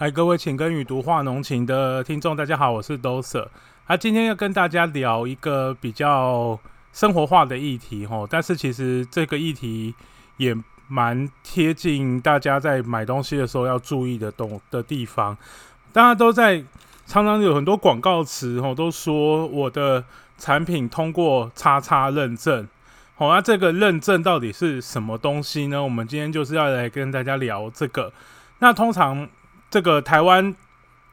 嗨，各位请跟与读画浓情的听众，大家好，我是 Doser。今天要跟大家聊一个比较生活化的议题吼，但是其实这个议题也蛮贴近大家在买东西的时候要注意的东的地方。大家都在常常有很多广告词吼，都说我的产品通过叉叉认证。好，那这个认证到底是什么东西呢？我们今天就是要来跟大家聊这个。那通常这个台湾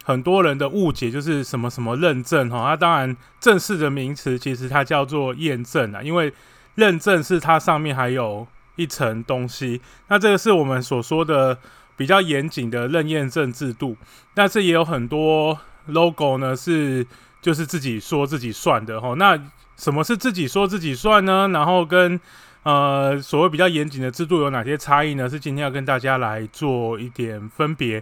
很多人的误解就是什么什么认证哈，那当然正式的名词其实它叫做验证啊，因为认证是它上面还有一层东西，那这个是我们所说的比较严谨的认验证制度，但是也有很多 logo 呢是就是自己说自己算的哈，那什么是自己说自己算呢？然后跟呃，所谓比较严谨的制度有哪些差异呢？是今天要跟大家来做一点分别。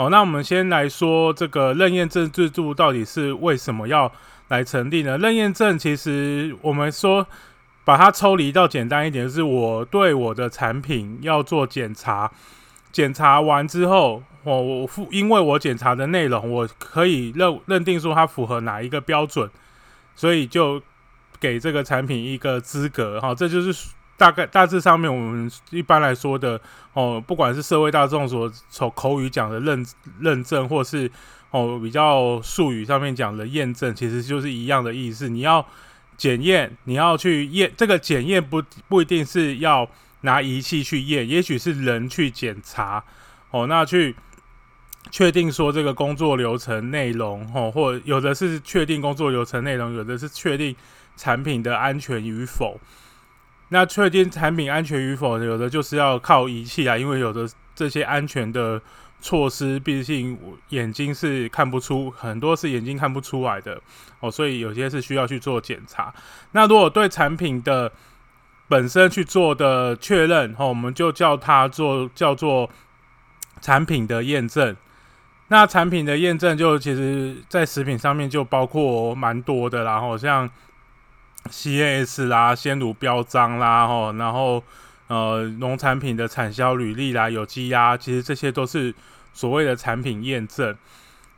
好，那我们先来说这个认验证制度到底是为什么要来成立呢？认验证其实我们说把它抽离到简单一点，就是我对我的产品要做检查，检查完之后，我我付，因为我检查的内容，我可以认认定说它符合哪一个标准，所以就给这个产品一个资格。哈，这就是。大概大致上面，我们一般来说的哦，不管是社会大众所从口语讲的认认证，或是哦比较术语上面讲的验证，其实就是一样的意思。你要检验，你要去验，这个检验不不一定是要拿仪器去验，也许是人去检查哦，那去确定说这个工作流程内容哦，或有的是确定工作流程内容，有的是确定产品的安全与否。那确定产品安全与否，有的就是要靠仪器啊，因为有的这些安全的措施，毕竟眼睛是看不出，很多是眼睛看不出来的哦，所以有些是需要去做检查。那如果对产品的本身去做的确认，哦，我们就叫它做叫做产品的验证。那产品的验证就其实在食品上面就包括蛮多的，然后像。CNS 啦，鲜乳标章啦，吼，然后呃，农产品的产销履历啦，有机呀，其实这些都是所谓的产品验证。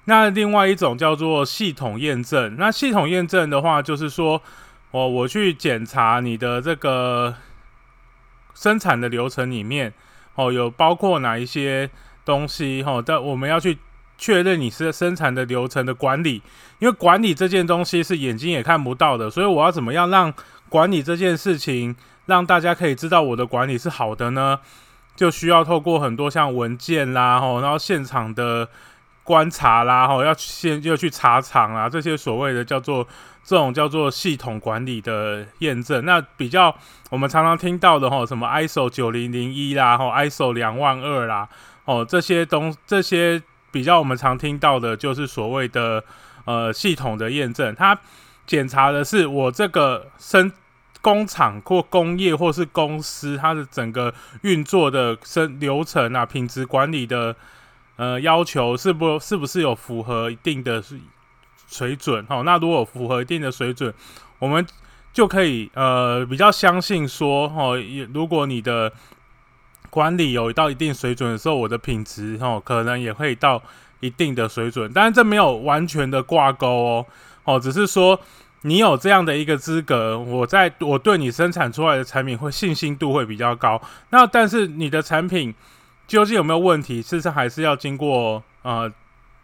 那另外一种叫做系统验证。那系统验证的话，就是说，我我去检查你的这个生产的流程里面，哦，有包括哪一些东西，吼，但我们要去。确认你是生产的流程的管理，因为管理这件东西是眼睛也看不到的，所以我要怎么样让管理这件事情让大家可以知道我的管理是好的呢？就需要透过很多像文件啦，吼，然后现场的观察啦，吼，要先要去查厂啊，这些所谓的叫做这种叫做系统管理的验证。那比较我们常常听到的吼，什么 ISO 九零零一啦，吼，ISO 两万二啦，哦，这些东这些。比较我们常听到的就是所谓的呃系统的验证，它检查的是我这个生工厂或工业或是公司它的整个运作的生流程啊，品质管理的呃要求是不是不是有符合一定的水准？哦，那如果符合一定的水准，我们就可以呃比较相信说哦，如果你的管理有到一定水准的时候，我的品质哦可能也会到一定的水准，但是这没有完全的挂钩哦，哦，只是说你有这样的一个资格，我在我对你生产出来的产品会信心度会比较高。那但是你的产品究竟有没有问题，事实上还是要经过呃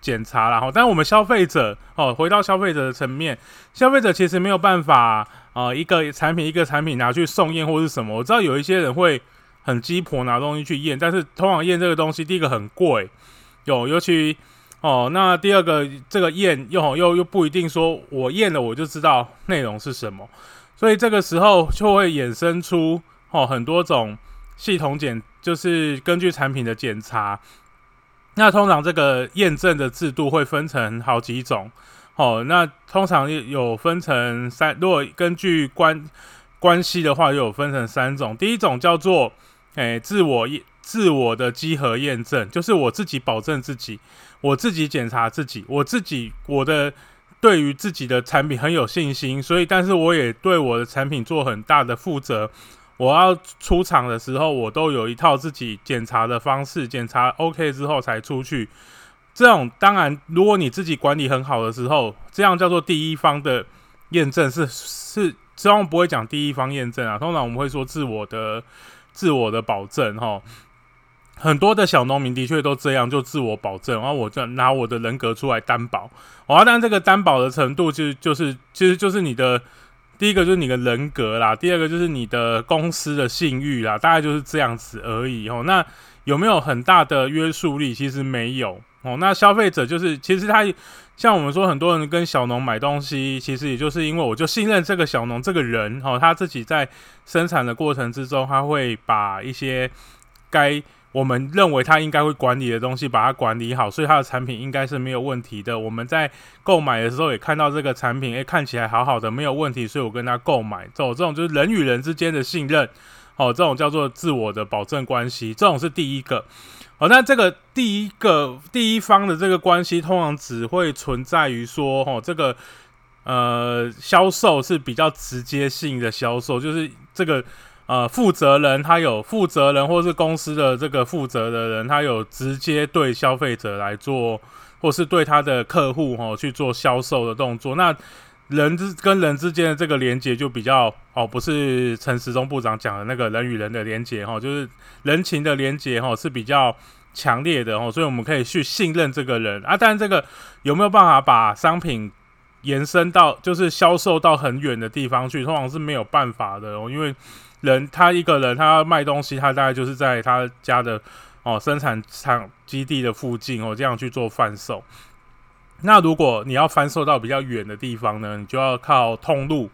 检查然后，但我们消费者哦，回到消费者的层面，消费者其实没有办法啊，一个产品一个产品拿去送验或是什么，我知道有一些人会。很鸡婆拿东西去验，但是通常验这个东西，第一个很贵，有尤其哦，那第二个这个验又又又不一定说我验了我就知道内容是什么，所以这个时候就会衍生出哦很多种系统检，就是根据产品的检查，那通常这个验证的制度会分成好几种哦，那通常有分成三，如果根据关关系的话，又有分成三种，第一种叫做。诶，自我自我的集合验证，就是我自己保证自己，我自己检查自己，我自己我的对于自己的产品很有信心，所以但是我也对我的产品做很大的负责。我要出厂的时候，我都有一套自己检查的方式，检查 OK 之后才出去。这种当然，如果你自己管理很好的时候，这样叫做第一方的验证是是，通常不会讲第一方验证啊，通常我们会说自我的自我的保证哈。很多的小农民的确都这样，就自我保证，然后我就拿我的人格出来担保。哦，但这个担保的程度就就是其实就是你的第一个就是你的人格啦，第二个就是你的公司的信誉啦，大概就是这样子而已哦。那有没有很大的约束力？其实没有哦。那消费者就是其实他像我们说很多人跟小农买东西，其实也就是因为我就信任这个小农这个人哦，他自己在生产的过程之中，他会把一些该我们认为他应该会管理的东西，把它管理好，所以他的产品应该是没有问题的。我们在购买的时候也看到这个产品，诶，看起来好好的，没有问题，所以我跟他购买。这种这种就是人与人之间的信任，哦，这种叫做自我的保证关系，这种是第一个。哦，那这个第一个第一方的这个关系，通常只会存在于说，哦，这个呃销售是比较直接性的销售，就是这个。呃，负责人他有负责人，或是公司的这个负责的人，他有直接对消费者来做，或是对他的客户哈去做销售的动作。那人之跟人之间的这个连接就比较哦，不是陈时中部长讲的那个人与人的连接哈，就是人情的连接哈是比较强烈的哦，所以我们可以去信任这个人啊。但这个有没有办法把商品延伸到就是销售到很远的地方去？通常是没有办法的哦，因为。人他一个人，他卖东西，他大概就是在他家的哦生产厂基地的附近哦，这样去做贩售。那如果你要翻售到比较远的地方呢，你就要靠通路。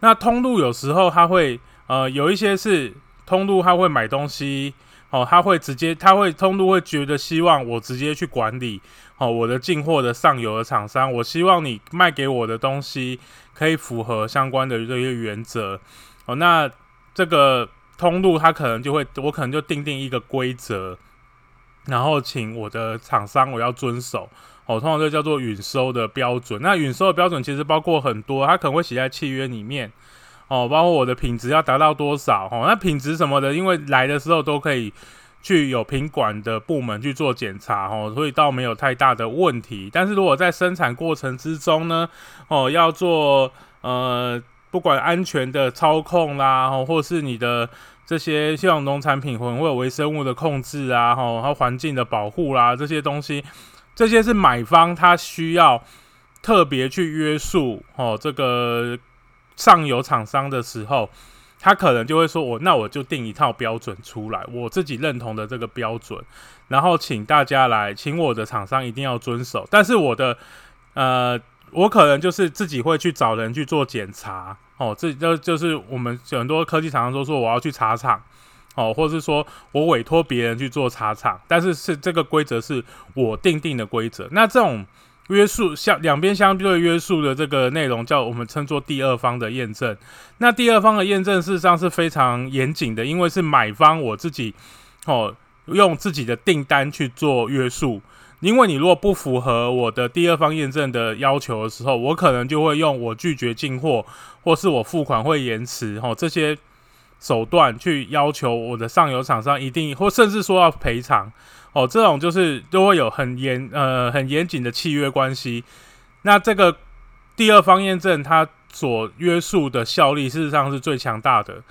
那通路有时候他会呃有一些是通路，他会买东西哦，他会直接他会通路会觉得希望我直接去管理哦我的进货的上游的厂商，我希望你卖给我的东西可以符合相关的这些原则哦，那。这个通路，它可能就会，我可能就定定一个规则，然后请我的厂商我要遵守，哦，通常就叫做允收的标准。那允收的标准其实包括很多，它可能会写在契约里面，哦，包括我的品质要达到多少，哦，那品质什么的，因为来的时候都可以去有品管的部门去做检查，哦，所以倒没有太大的问题。但是如果在生产过程之中呢，哦，要做呃。不管安全的操控啦，或是你的这些像农产品可能会有微生物的控制啊，哈，和环境的保护啦，这些东西，这些是买方他需要特别去约束哦，这个上游厂商的时候，他可能就会说，我那我就定一套标准出来，我自己认同的这个标准，然后请大家来，请我的厂商一定要遵守，但是我的呃。我可能就是自己会去找人去做检查，哦，这就就是我们很多科技厂商都说我要去查厂，哦，或者是说我委托别人去做查厂，但是是这个规则是我定定的规则。那这种约束相两边相对约束的这个内容，叫我们称作第二方的验证。那第二方的验证事实上是非常严谨的，因为是买方我自己哦用自己的订单去做约束。因为你如果不符合我的第二方验证的要求的时候，我可能就会用我拒绝进货，或是我付款会延迟，吼这些手段去要求我的上游厂商一定，或甚至说要赔偿，哦，这种就是都会有很严呃很严谨的契约关系。那这个第二方验证它所约束的效力，事实上是最强大的。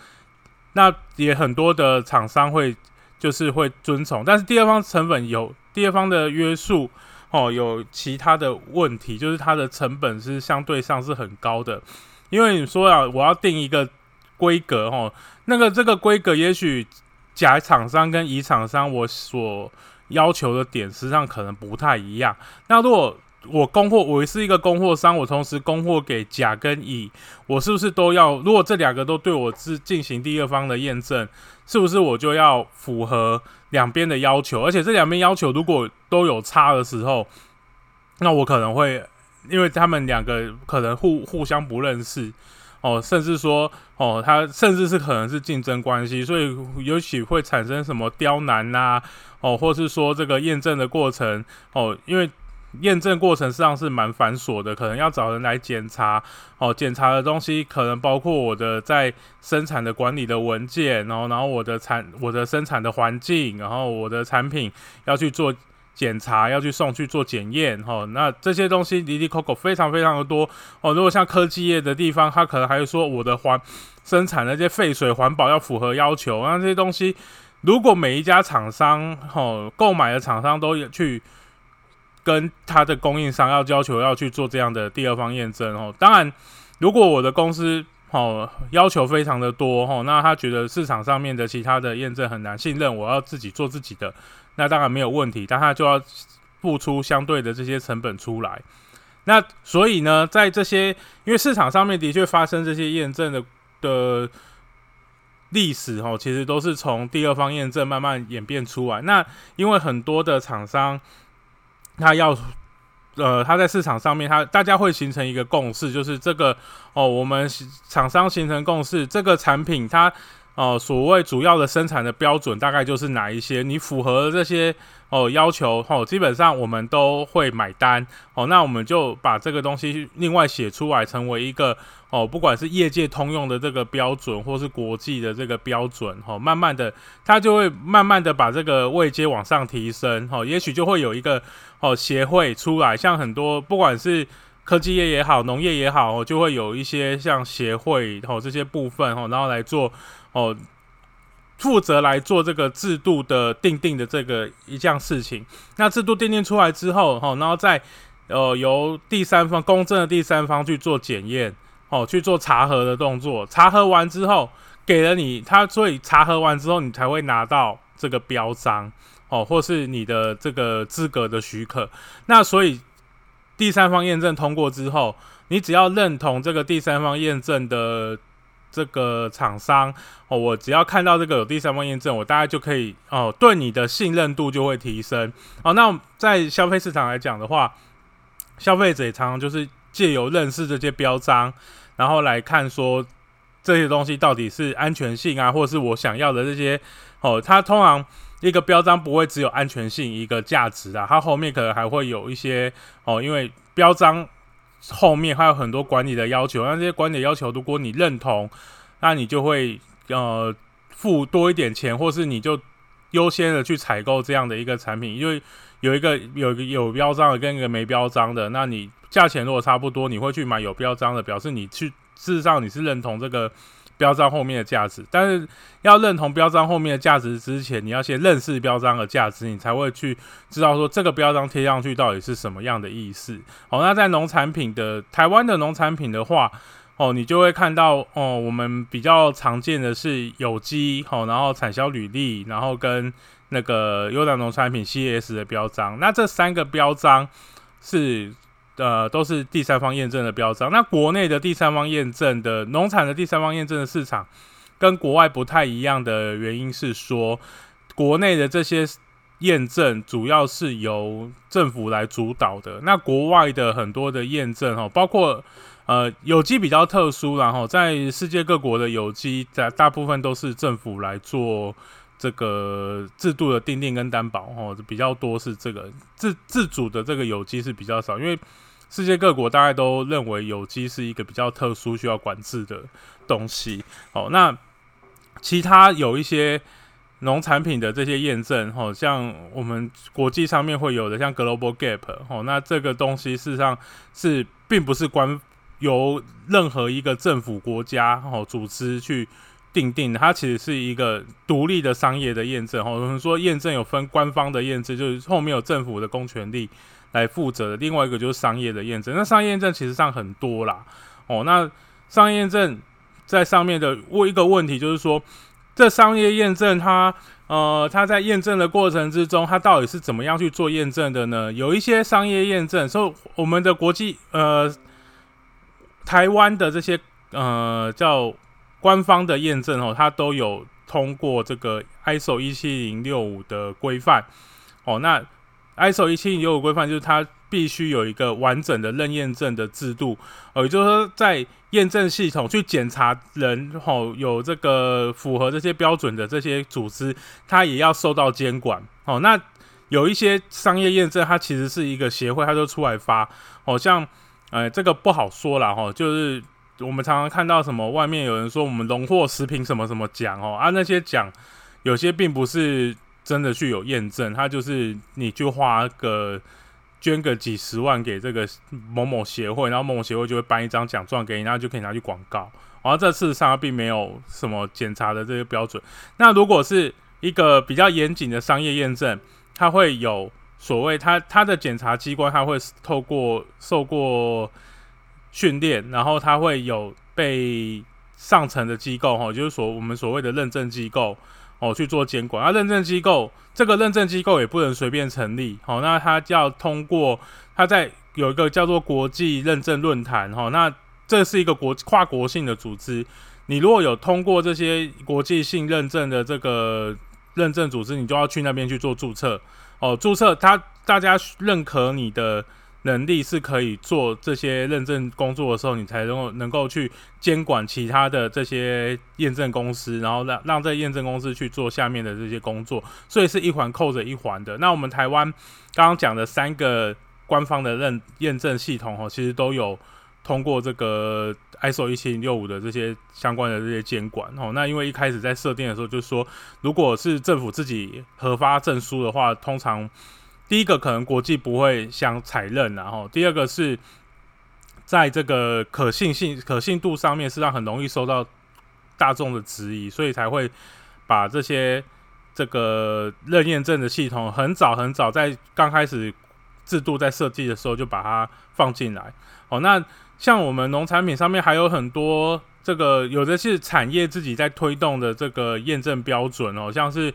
那也很多的厂商会就是会遵从，但是第二方成本有。第二方的约束哦，有其他的问题，就是它的成本是相对上是很高的，因为你说啊，我要定一个规格哦，那个这个规格也许甲厂商跟乙厂商我所要求的点实际上可能不太一样。那如果我供货，我是一个供货商，我同时供货给甲跟乙，我是不是都要？如果这两个都对我是进行第二方的验证，是不是我就要符合？两边的要求，而且这两边要求如果都有差的时候，那我可能会，因为他们两个可能互互相不认识哦，甚至说哦，他甚至是可能是竞争关系，所以尤其会产生什么刁难呐，哦，或是说这个验证的过程哦，因为。验证过程实际上是蛮繁琐的，可能要找人来检查哦。检查的东西可能包括我的在生产的管理的文件，然后然后我的产我的生产的环境，然后我的产品要去做检查，要去送去做检验，哈，那这些东西离离口口非常非常的多哦。如果像科技业的地方，它可能还会说我的环生产那些废水环保要符合要求，那这些东西如果每一家厂商，哦，购买的厂商都去跟他的供应商要要求要去做这样的第二方验证，哦，当然如果我的公司哦要求非常的多，哦，那他觉得市场上面的其他的验证很难信任，我要自己做自己的。那当然没有问题，但他就要付出相对的这些成本出来。那所以呢，在这些因为市场上面的确发生这些验证的的历史哦，其实都是从第二方验证慢慢演变出来。那因为很多的厂商，他要呃他在市场上面，他大家会形成一个共识，就是这个哦，我们厂商形成共识，这个产品它。哦，所谓主要的生产的标准大概就是哪一些？你符合这些哦要求哦，基本上我们都会买单哦。那我们就把这个东西另外写出来，成为一个哦，不管是业界通用的这个标准，或是国际的这个标准哦。慢慢的，它就会慢慢的把这个位阶往上提升哦。也许就会有一个哦协会出来，像很多不管是。科技业也好，农业也好，哦，就会有一些像协会哦这些部分哦，然后来做哦，负责来做这个制度的定定的这个一项事情。那制度定定出来之后，哦，然后再呃由第三方公正的第三方去做检验，哦，去做查核的动作。查核完之后，给了你，他所以查核完之后，你才会拿到这个标章，哦，或是你的这个资格的许可。那所以。第三方验证通过之后，你只要认同这个第三方验证的这个厂商哦，我只要看到这个有第三方验证，我大概就可以哦，对你的信任度就会提升哦。那在消费市场来讲的话，消费者也常常就是借由认识这些标章，然后来看说这些东西到底是安全性啊，或是我想要的这些哦，它通常。一个标章不会只有安全性一个价值啊，它后面可能还会有一些哦，因为标章后面还有很多管理的要求，那这些管理要求如果你认同，那你就会呃付多一点钱，或是你就优先的去采购这样的一个产品，因为有一个有有标章的跟一个没标章的，那你价钱如果差不多，你会去买有标章的，表示你去事实上你是认同这个。标章后面的价值，但是要认同标章后面的价值之前，你要先认识标章的价值，你才会去知道说这个标章贴上去到底是什么样的意思。好，那在农产品的台湾的农产品的话，哦，你就会看到哦，我们比较常见的是有机，好，然后产销履历，然后跟那个优良农产品 CS 的标章，那这三个标章是。呃，都是第三方验证的标章。那国内的第三方验证的农产的第三方验证的市场，跟国外不太一样的原因是说，国内的这些验证主要是由政府来主导的。那国外的很多的验证哈，包括呃有机比较特殊，然后在世界各国的有机，在大部分都是政府来做。这个制度的定定跟担保，哦，比较多是这个自自主的这个有机是比较少，因为世界各国大概都认为有机是一个比较特殊需要管制的东西。哦，那其他有一些农产品的这些验证，哦，像我们国际上面会有的，像 Global Gap，哦，那这个东西事实上是并不是官由任何一个政府国家哦组织去。定定，它其实是一个独立的商业的验证。哈，我们说验证有分官方的验证，就是后面有政府的公权力来负责的；另外一个就是商业的验证。那商业验证其实上很多啦。哦，那商业验证在上面的问一个问题就是说，这商业验证它呃，它在验证的过程之中，它到底是怎么样去做验证的呢？有一些商业验证，说我们的国际呃，台湾的这些呃叫。官方的验证哦，它都有通过这个 ISO 一七零六五的规范哦。那 ISO 一七零六五规范就是它必须有一个完整的认验证的制度，呃，也就是说在验证系统去检查人哦，有这个符合这些标准的这些组织，它也要受到监管哦。那有一些商业验证，它其实是一个协会，它就出来发，好像呃这个不好说了哈，就是。我们常常看到什么？外面有人说我们荣获食品什么什么奖哦啊，那些奖有些并不是真的去有验证，它就是你就花个捐个几十万给这个某某协会，然后某某协会就会颁一张奖状给你，然后就可以拿去广告。然后这事实上并没有什么检查的这些标准。那如果是一个比较严谨的商业验证，它会有所谓它它的检查机关，它会透过受过训练，然后它会有被上层的机构哈，就是说我们所谓的认证机构哦去做监管。啊，认证机构这个认证机构也不能随便成立，好，那它要通过它在有一个叫做国际认证论坛哈，那这是一个国跨国性的组织，你如果有通过这些国际性认证的这个认证组织，你就要去那边去做注册哦。注册，他大家认可你的能力是可以做这些认证工作的时候，你才能够能够去监管其他的这些验证公司，然后让让这验证公司去做下面的这些工作，所以是一环扣着一环的。那我们台湾刚刚讲的三个官方的认验证系统哦，其实都有。通过这个 ISO 一七零六五的这些相关的这些监管哦，那因为一开始在设定的时候就说，如果是政府自己核发证书的话，通常第一个可能国际不会相采认，然后第二个是在这个可信性可信度上面，实际上很容易受到大众的质疑，所以才会把这些这个认验证的系统很早很早在刚开始制度在设计的时候就把它放进来哦，那。像我们农产品上面还有很多这个，有的是产业自己在推动的这个验证标准哦，像是，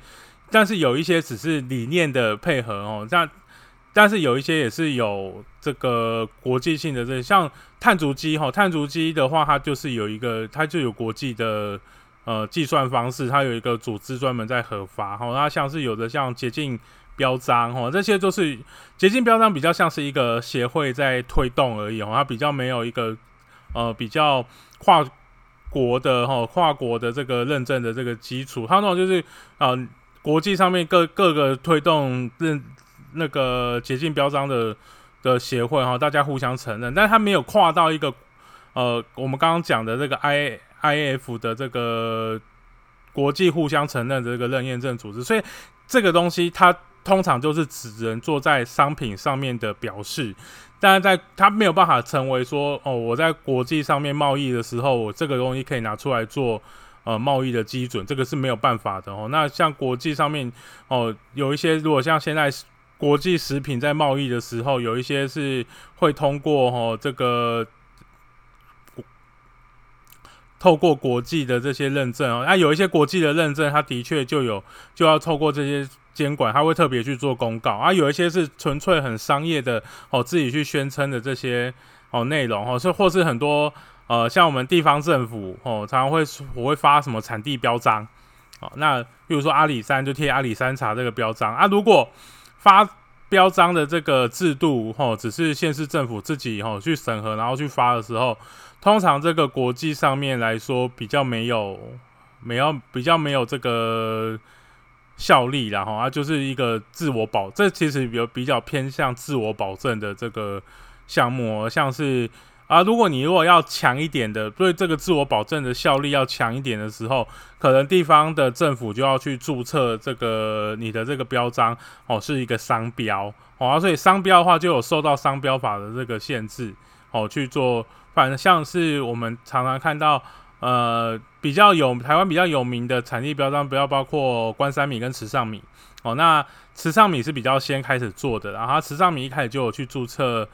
但是有一些只是理念的配合哦，像，但是有一些也是有这个国际性的，这像碳足迹哈，碳足迹的话，它就是有一个，它就有国际的呃计算方式，它有一个组织专门在核发哈，它像是有的像洁净。标章哦，这些都是捷径标章，比较像是一个协会在推动而已哦，它比较没有一个呃比较跨国的哈跨国的这个认证的这个基础，它那种就是啊国际上面各各个推动认那个捷径标章的的协会哈，大家互相承认，但是它没有跨到一个呃我们刚刚讲的这个 I I F 的这个国际互相承认的这个认验证组织，所以这个东西它。通常就是只能做在商品上面的表示，但是在它没有办法成为说哦，我在国际上面贸易的时候，我这个东西可以拿出来做呃贸易的基准，这个是没有办法的哦。那像国际上面哦，有一些如果像现在国际食品在贸易的时候，有一些是会通过哦这个透过国际的这些认证哦，那有一些国际的认证，它的确就有就要透过这些。监管它会特别去做公告啊，有一些是纯粹很商业的哦，自己去宣称的这些哦内容哦，是或是很多呃，像我们地方政府哦，常常会我会发什么产地标章哦，那比如说阿里山就贴阿里山茶这个标章啊，如果发标章的这个制度哦，只是县市政府自己哦去审核然后去发的时候，通常这个国际上面来说比较没有没有比较没有这个。效力，然后啊就是一个自我保，这其实比比较偏向自我保证的这个项目，像是啊，如果你如果要强一点的，对这个自我保证的效力要强一点的时候，可能地方的政府就要去注册这个你的这个标章哦，是一个商标哦，所以商标的话就有受到商标法的这个限制哦，去做，反正像是我们常常看到。呃，比较有台湾比较有名的产地标章，不要包括关山米跟池上米哦。那池上米是比较先开始做的，然后池上米一开始就有去注册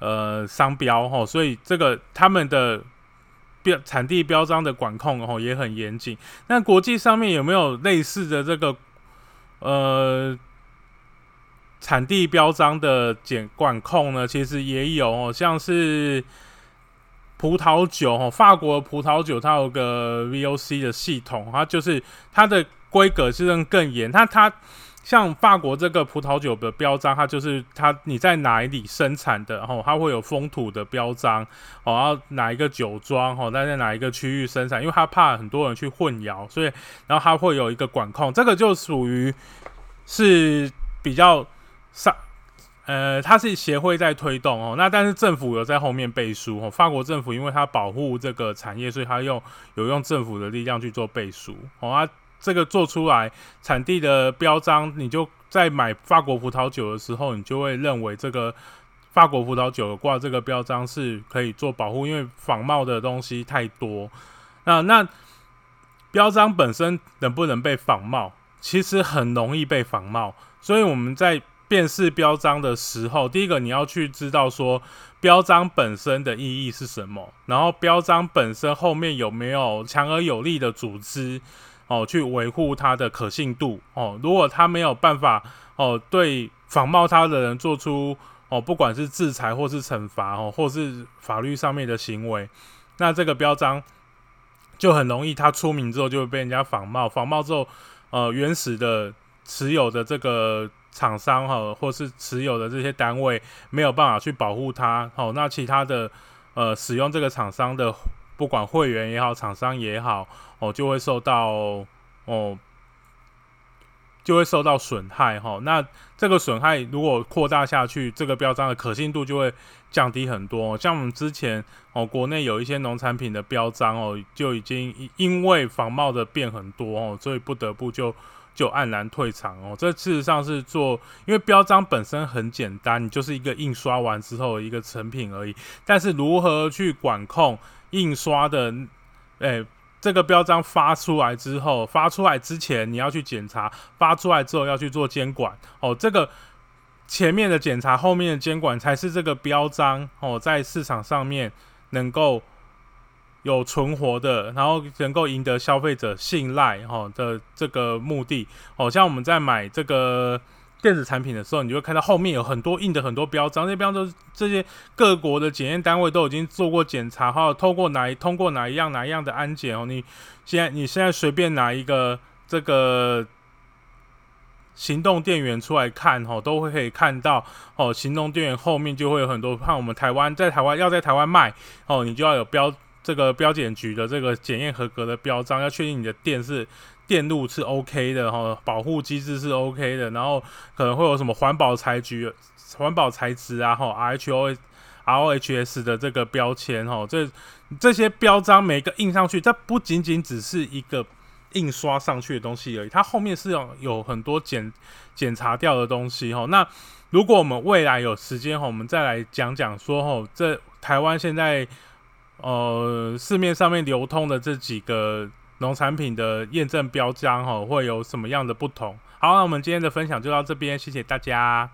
呃商标哦，所以这个他们的标产地标章的管控哦也很严谨。那国际上面有没有类似的这个呃产地标章的检管控呢？其实也有哦，像是。葡萄酒哦，法国葡萄酒它有个 VOC 的系统，它就是它的规格是更严。它它像法国这个葡萄酒的标章，它就是它你在哪里生产的，然后它会有风土的标章哦，然后哪一个酒庄哦，在哪一个区域生产，因为它怕很多人去混淆，所以然后它会有一个管控，这个就属于是比较上。呃，它是协会在推动哦，那但是政府有在后面背书哦。法国政府因为它保护这个产业，所以它用有用政府的力量去做背书哦。它这个做出来产地的标章，你就在买法国葡萄酒的时候，你就会认为这个法国葡萄酒挂这个标章是可以做保护，因为仿冒的东西太多。那那标章本身能不能被仿冒？其实很容易被仿冒，所以我们在辨识标章的时候，第一个你要去知道说标章本身的意义是什么，然后标章本身后面有没有强而有力的组织哦，去维护它的可信度哦。如果他没有办法哦，对仿冒他的人做出哦，不管是制裁或是惩罚哦，或是法律上面的行为，那这个标章就很容易，他出名之后就会被人家仿冒，仿冒之后。呃，原始的持有的这个厂商哈，或是持有的这些单位没有办法去保护它，好，那其他的呃使用这个厂商的，不管会员也好，厂商也好，哦，就会受到哦，就会受到损害哈。那这个损害如果扩大下去，这个标章的可信度就会降低很多。像我们之前哦，国内有一些农产品的标章哦，就已经因为仿冒的变很多哦，所以不得不就就黯然退场哦。这事实上是做，因为标章本身很简单，就是一个印刷完之后的一个成品而已。但是如何去管控印刷的，诶？这个标章发出来之后，发出来之前你要去检查，发出来之后要去做监管哦。这个前面的检查，后面的监管才是这个标章哦，在市场上面能够有存活的，然后能够赢得消费者信赖哦的这个目的。哦，像我们在买这个。电子产品的时候，你就会看到后面有很多印的很多标章，这标章都是这些各国的检验单位都已经做过检查，哈，透过哪通过哪一样哪一样的安检哦。你现在你现在随便拿一个这个行动电源出来看，哈，都会可以看到哦。行动电源后面就会有很多，看我们台湾在台湾要在台湾卖哦，你就要有标这个标检局的这个检验合格的标章，要确定你的电是。电路是 OK 的哈，保护机制是 OK 的，然后可能会有什么环保材质、环保材质啊，哈，RHO、RHS 的这个标签哈，这这些标章每个印上去，它不仅仅只是一个印刷上去的东西而已，它后面是有有很多检检查掉的东西哈。那如果我们未来有时间哈，我们再来讲讲说哈，这台湾现在呃市面上面流通的这几个。农产品的验证标章哦，会有什么样的不同？好，那我们今天的分享就到这边，谢谢大家。